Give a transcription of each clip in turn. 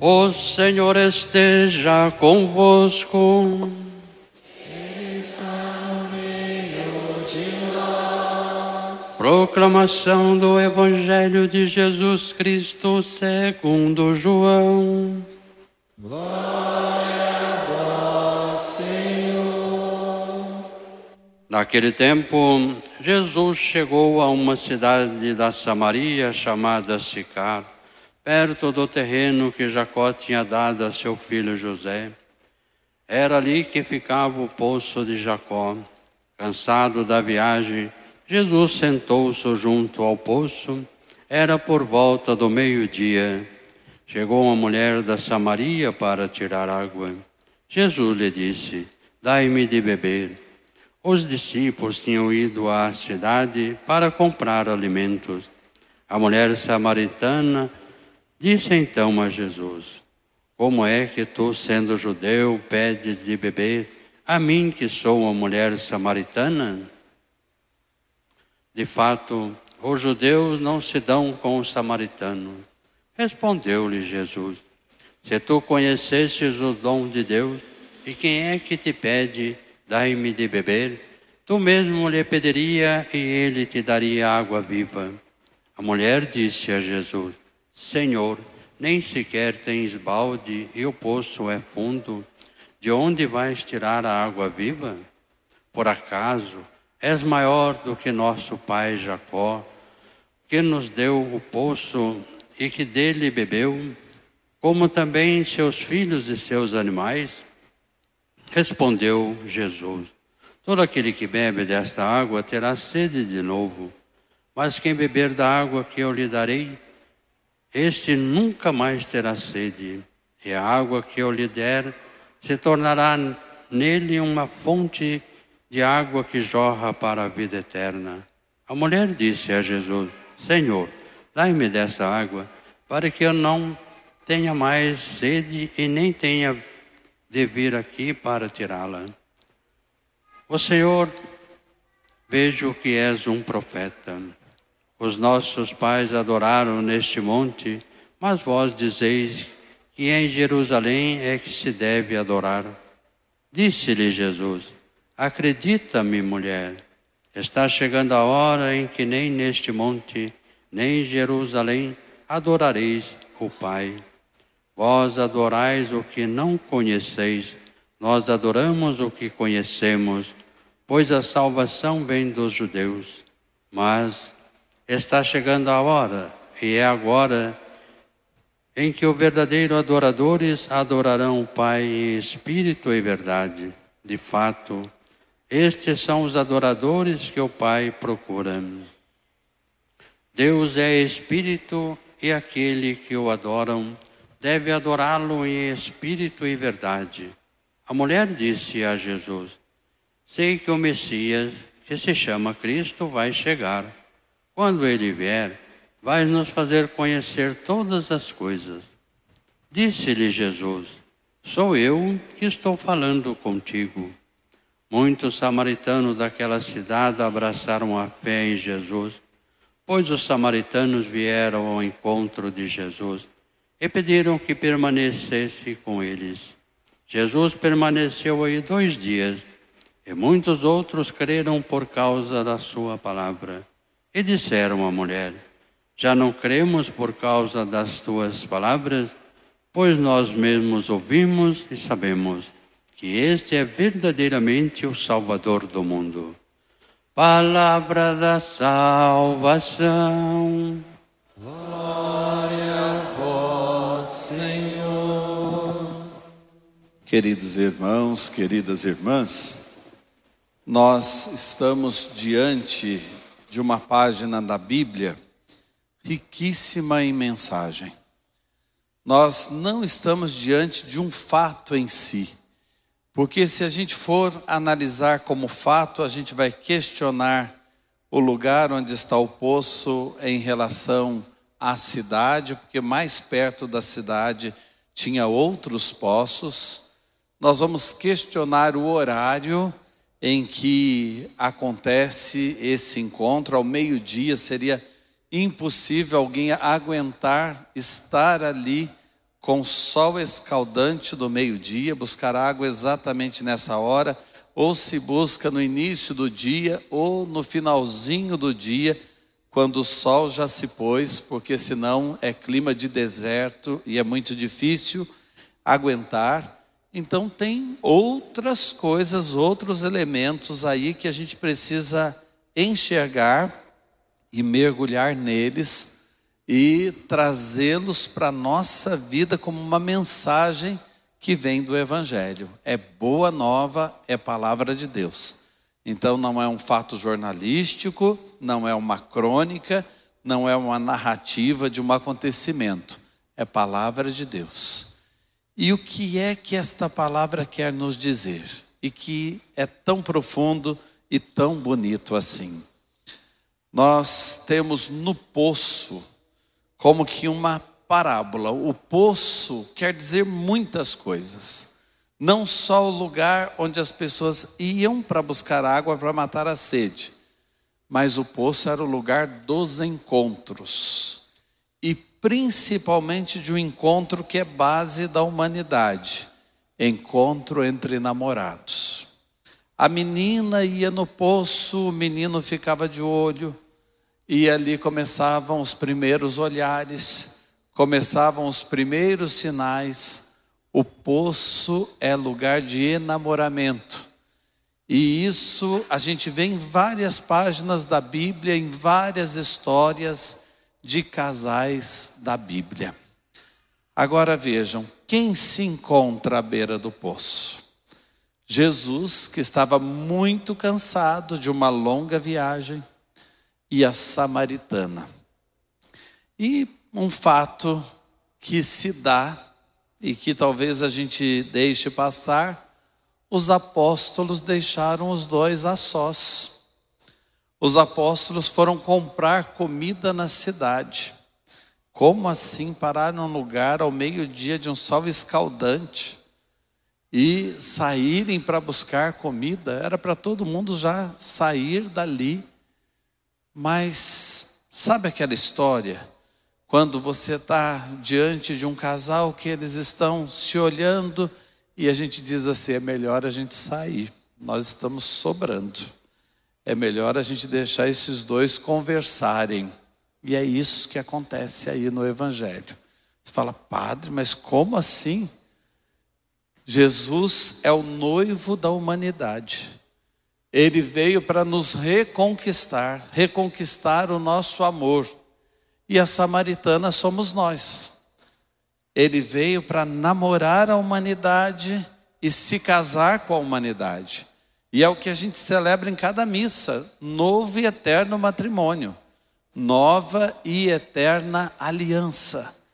O Senhor esteja convosco. Proclamação do Evangelho de Jesus Cristo segundo João. Glória a vós, Senhor. Naquele tempo, Jesus chegou a uma cidade da Samaria chamada Sicar, perto do terreno que Jacó tinha dado a seu filho José. Era ali que ficava o poço de Jacó. Cansado da viagem, Jesus sentou-se junto ao poço. Era por volta do meio-dia. Chegou uma mulher da Samaria para tirar água. Jesus lhe disse: Dai-me de beber. Os discípulos tinham ido à cidade para comprar alimentos. A mulher samaritana disse então a Jesus: Como é que tu, sendo judeu, pedes de beber a mim que sou uma mulher samaritana? De fato, os judeus não se dão com os samaritanos. Respondeu-lhe Jesus: Se tu conhecesses o dom de Deus, e quem é que te pede, dai-me de beber, tu mesmo lhe pediria e ele te daria água viva. A mulher disse a Jesus: Senhor, nem sequer tens balde e o poço é fundo. De onde vais tirar a água viva? Por acaso és maior do que nosso pai Jacó, que nos deu o poço e que dele bebeu, como também seus filhos e seus animais? Respondeu Jesus: Todo aquele que bebe desta água terá sede de novo, mas quem beber da água que eu lhe darei, este nunca mais terá sede, e a água que eu lhe der se tornará nele uma fonte de água que jorra para a vida eterna. A mulher disse a Jesus: Senhor, dai-me dessa água, para que eu não tenha mais sede e nem tenha de vir aqui para tirá-la. O Senhor, vejo que és um profeta. Os nossos pais adoraram neste monte, mas vós dizeis que em Jerusalém é que se deve adorar. Disse-lhe Jesus: Acredita-me, mulher, está chegando a hora em que nem neste monte, nem em Jerusalém adorareis o Pai. Vós adorais o que não conheceis, nós adoramos o que conhecemos, pois a salvação vem dos judeus. Mas está chegando a hora, e é agora, em que os verdadeiros adoradores adorarão o Pai em espírito e verdade. De fato, estes são os adoradores que o Pai procura. Deus é espírito e aquele que o adoram deve adorá-lo em espírito e verdade. A mulher disse a Jesus: Sei que o Messias, que se chama Cristo, vai chegar. Quando ele vier, vai nos fazer conhecer todas as coisas. Disse-lhe Jesus: Sou eu que estou falando contigo. Muitos samaritanos daquela cidade abraçaram a fé em Jesus, pois os samaritanos vieram ao encontro de Jesus e pediram que permanecesse com eles. Jesus permaneceu aí dois dias e muitos outros creram por causa da sua palavra. E disseram à mulher: Já não cremos por causa das tuas palavras, pois nós mesmos ouvimos e sabemos que este é verdadeiramente o Salvador do mundo. Palavra da salvação. Glória a vós, Senhor. Queridos irmãos, queridas irmãs, nós estamos diante de uma página da Bíblia riquíssima em mensagem. Nós não estamos diante de um fato em si porque se a gente for analisar como fato, a gente vai questionar o lugar onde está o poço em relação à cidade, porque mais perto da cidade tinha outros poços. Nós vamos questionar o horário em que acontece esse encontro, ao meio-dia, seria impossível alguém aguentar estar ali com sol escaldante do meio-dia, buscar água exatamente nessa hora, ou se busca no início do dia ou no finalzinho do dia, quando o sol já se pôs, porque senão é clima de deserto e é muito difícil aguentar. Então tem outras coisas, outros elementos aí que a gente precisa enxergar e mergulhar neles e trazê-los para a nossa vida como uma mensagem que vem do Evangelho. É boa nova, é palavra de Deus. Então não é um fato jornalístico, não é uma crônica, não é uma narrativa de um acontecimento. É palavra de Deus. E o que é que esta palavra quer nos dizer? E que é tão profundo e tão bonito assim. Nós temos no poço como que uma parábola. O poço quer dizer muitas coisas. Não só o lugar onde as pessoas iam para buscar água para matar a sede, mas o poço era o lugar dos encontros. E principalmente de um encontro que é base da humanidade encontro entre namorados. A menina ia no poço, o menino ficava de olho, e ali começavam os primeiros olhares, começavam os primeiros sinais. O poço é lugar de enamoramento. E isso a gente vê em várias páginas da Bíblia, em várias histórias de casais da Bíblia. Agora vejam, quem se encontra à beira do poço? Jesus, que estava muito cansado de uma longa viagem, e a samaritana. E um fato que se dá e que talvez a gente deixe passar, os apóstolos deixaram os dois a sós. Os apóstolos foram comprar comida na cidade. Como assim parar num lugar ao meio-dia de um sol escaldante e saírem para buscar comida? Era para todo mundo já sair dali mas sabe aquela história? Quando você está diante de um casal que eles estão se olhando e a gente diz assim: é melhor a gente sair, nós estamos sobrando. É melhor a gente deixar esses dois conversarem. E é isso que acontece aí no Evangelho. Você fala, padre, mas como assim? Jesus é o noivo da humanidade. Ele veio para nos reconquistar, reconquistar o nosso amor. E a samaritana somos nós. Ele veio para namorar a humanidade e se casar com a humanidade. E é o que a gente celebra em cada missa: novo e eterno matrimônio, nova e eterna aliança.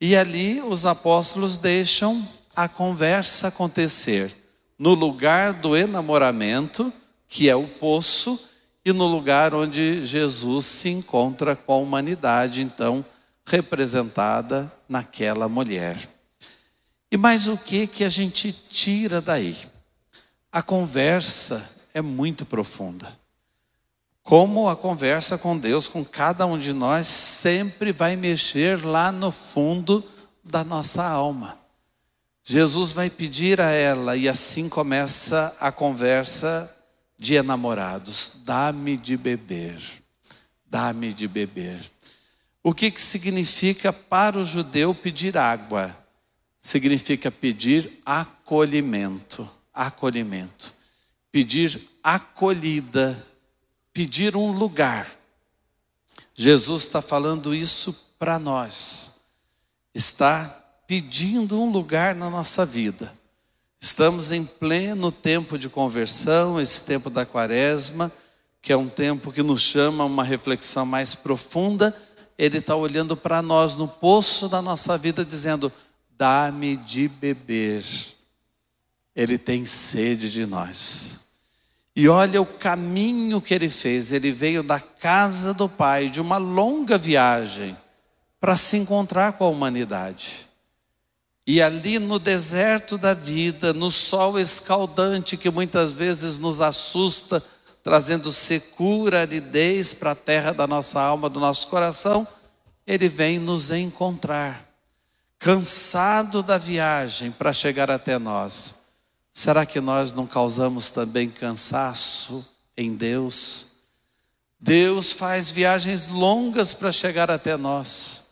E ali os apóstolos deixam a conversa acontecer no lugar do enamoramento que é o poço, e no lugar onde Jesus se encontra com a humanidade, então representada naquela mulher. E mais o que que a gente tira daí? A conversa é muito profunda. Como a conversa com Deus, com cada um de nós, sempre vai mexer lá no fundo da nossa alma. Jesus vai pedir a ela, e assim começa a conversa de enamorados: dá-me de beber, dá-me de beber. O que, que significa para o judeu pedir água? Significa pedir acolhimento, acolhimento, pedir acolhida, pedir um lugar. Jesus está falando isso para nós, está pedindo um lugar na nossa vida. Estamos em pleno tempo de conversão, esse tempo da quaresma, que é um tempo que nos chama a uma reflexão mais profunda. Ele está olhando para nós no poço da nossa vida, dizendo: dá-me de beber. Ele tem sede de nós. E olha o caminho que ele fez. Ele veio da casa do Pai, de uma longa viagem, para se encontrar com a humanidade. E ali no deserto da vida, no sol escaldante que muitas vezes nos assusta, trazendo secura, aridez para a terra da nossa alma, do nosso coração, Ele vem nos encontrar. cansado da viagem para chegar até nós, será que nós não causamos também cansaço em Deus? Deus faz viagens longas para chegar até nós,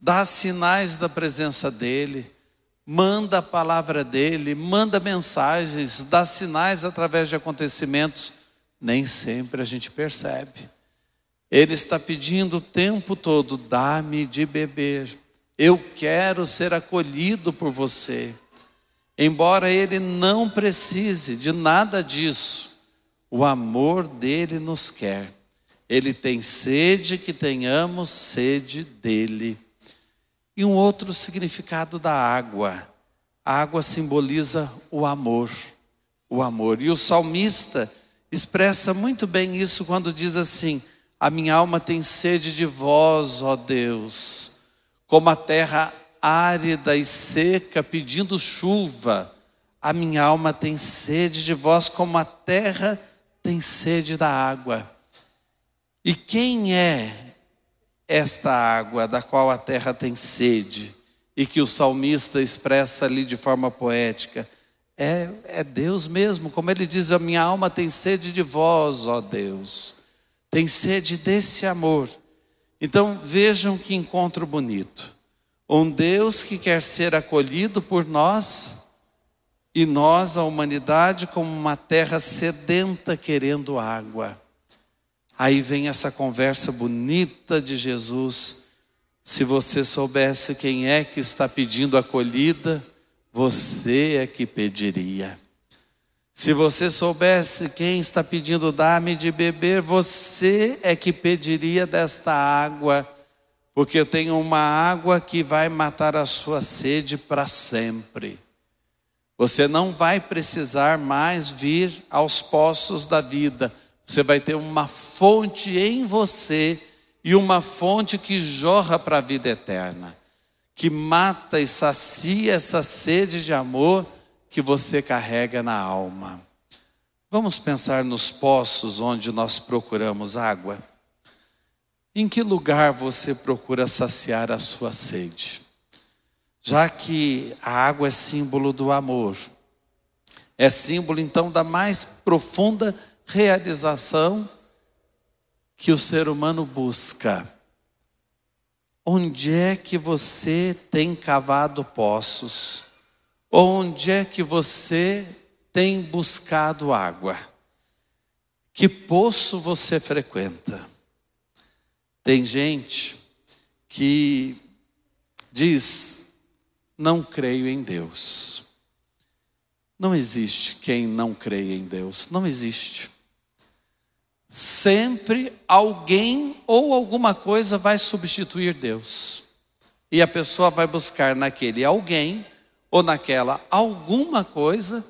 dá sinais da presença dEle, manda a palavra dEle, manda mensagens, dá sinais através de acontecimentos, nem sempre a gente percebe. Ele está pedindo o tempo todo: dá-me de beber, eu quero ser acolhido por você. Embora ele não precise de nada disso, o amor dele nos quer. Ele tem sede que tenhamos sede dele. E um outro significado da água. A água simboliza o amor, o amor. E o salmista expressa muito bem isso quando diz assim: A minha alma tem sede de vós, ó Deus, como a terra árida e seca pedindo chuva. A minha alma tem sede de vós, como a terra tem sede da água. E quem é esta água da qual a terra tem sede e que o salmista expressa ali de forma poética? É, é Deus mesmo, como ele diz: A minha alma tem sede de vós, ó Deus, tem sede desse amor. Então vejam que encontro bonito. Um Deus que quer ser acolhido por nós e nós, a humanidade, como uma terra sedenta querendo água. Aí vem essa conversa bonita de Jesus. Se você soubesse quem é que está pedindo acolhida, você é que pediria. Se você soubesse quem está pedindo dar-me de beber, você é que pediria desta água, porque eu tenho uma água que vai matar a sua sede para sempre. Você não vai precisar mais vir aos poços da vida você vai ter uma fonte em você e uma fonte que jorra para a vida eterna, que mata e sacia essa sede de amor que você carrega na alma. Vamos pensar nos poços onde nós procuramos água. Em que lugar você procura saciar a sua sede? Já que a água é símbolo do amor, é símbolo então da mais profunda realização que o ser humano busca. Onde é que você tem cavado poços? Onde é que você tem buscado água? Que poço você frequenta? Tem gente que diz: não creio em Deus. Não existe quem não creia em Deus, não existe sempre alguém ou alguma coisa vai substituir Deus. E a pessoa vai buscar naquele alguém ou naquela alguma coisa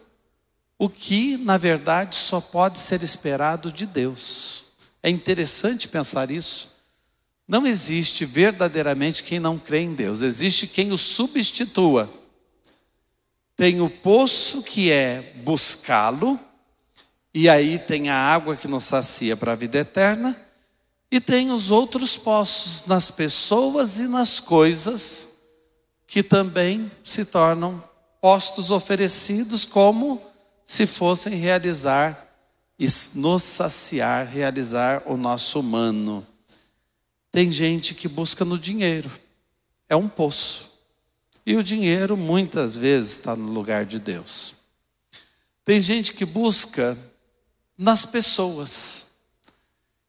o que, na verdade, só pode ser esperado de Deus. É interessante pensar isso. Não existe verdadeiramente quem não crê em Deus, existe quem o substitua. Tem o poço que é buscá-lo, e aí tem a água que nos sacia para a vida eterna, e tem os outros poços nas pessoas e nas coisas que também se tornam postos oferecidos como se fossem realizar e nos saciar, realizar o nosso humano. Tem gente que busca no dinheiro, é um poço. E o dinheiro muitas vezes está no lugar de Deus. Tem gente que busca nas pessoas.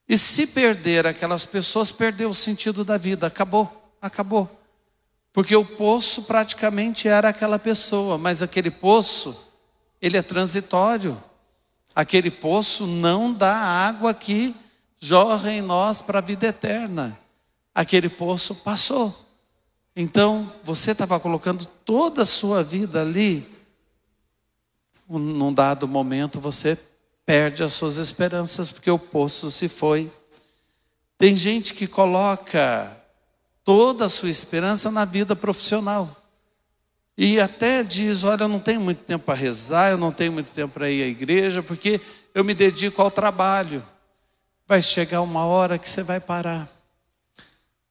E se perder aquelas pessoas, perdeu o sentido da vida, acabou, acabou. Porque o poço praticamente era aquela pessoa, mas aquele poço, ele é transitório. Aquele poço não dá água que jorra em nós para a vida eterna. Aquele poço passou. Então, você estava colocando toda a sua vida ali, num dado momento você perde as suas esperanças porque o poço se foi. Tem gente que coloca toda a sua esperança na vida profissional. E até diz: Olha, eu não tenho muito tempo para rezar, eu não tenho muito tempo para ir à igreja, porque eu me dedico ao trabalho. Vai chegar uma hora que você vai parar.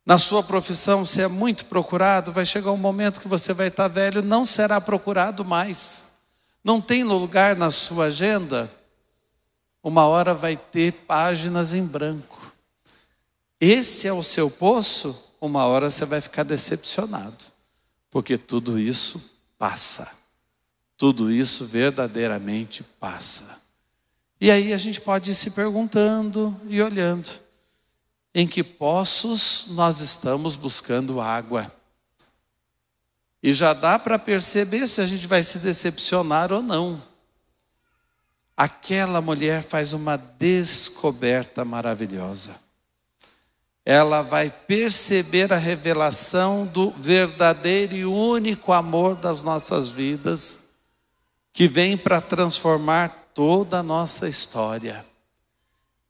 Na sua profissão, você é muito procurado, vai chegar um momento que você vai estar velho, não será procurado mais. Não tem lugar na sua agenda, uma hora vai ter páginas em branco. Esse é o seu poço, uma hora você vai ficar decepcionado, porque tudo isso passa. Tudo isso verdadeiramente passa. E aí a gente pode ir se perguntando e olhando em que poços nós estamos buscando água. E já dá para perceber se a gente vai se decepcionar ou não. Aquela mulher faz uma descoberta maravilhosa. Ela vai perceber a revelação do verdadeiro e único amor das nossas vidas, que vem para transformar toda a nossa história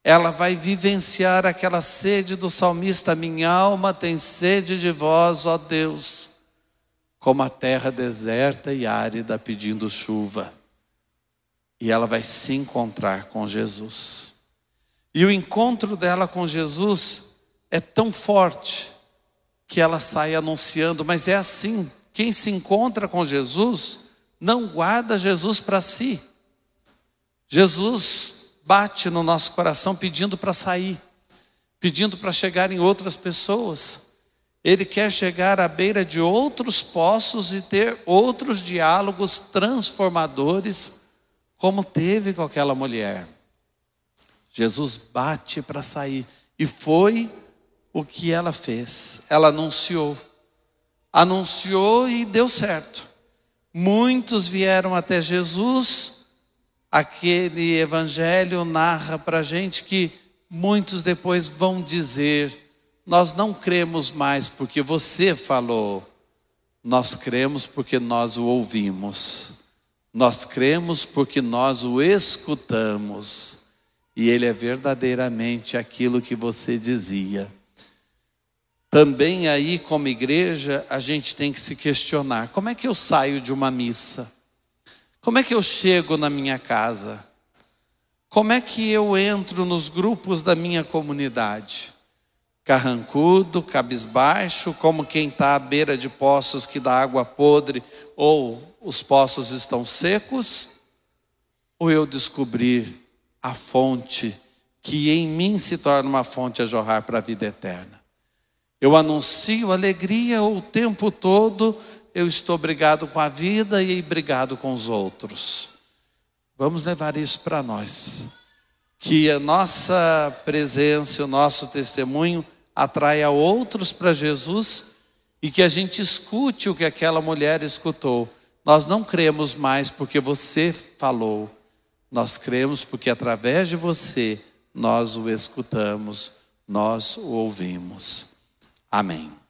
ela vai vivenciar aquela sede do salmista: Minha alma tem sede de vós, ó Deus, como a terra deserta e árida pedindo chuva. E ela vai se encontrar com Jesus. E o encontro dela com Jesus é tão forte que ela sai anunciando, mas é assim: quem se encontra com Jesus não guarda Jesus para si. Jesus bate no nosso coração pedindo para sair, pedindo para chegar em outras pessoas. Ele quer chegar à beira de outros poços e ter outros diálogos transformadores, como teve com aquela mulher. Jesus bate para sair, e foi o que ela fez. Ela anunciou, anunciou e deu certo. Muitos vieram até Jesus aquele evangelho narra para a gente que muitos depois vão dizer: Nós não cremos mais porque você falou, nós cremos porque nós o ouvimos, nós cremos porque nós o escutamos, e ele é verdadeiramente aquilo que você dizia. Também aí, como igreja, a gente tem que se questionar: como é que eu saio de uma missa? Como é que eu chego na minha casa? Como é que eu entro nos grupos da minha comunidade? Carrancudo, cabisbaixo, como quem está à beira de poços que dá água podre ou os poços estão secos? Ou eu descobrir a fonte que em mim se torna uma fonte a jorrar para a vida eterna? Eu anuncio alegria o tempo todo eu estou brigado com a vida e brigado com os outros. Vamos levar isso para nós. Que a nossa presença, o nosso testemunho atraia outros para Jesus e que a gente escute o que aquela mulher escutou. Nós não cremos mais porque você falou, nós cremos porque através de você nós o escutamos, nós o ouvimos. Amém.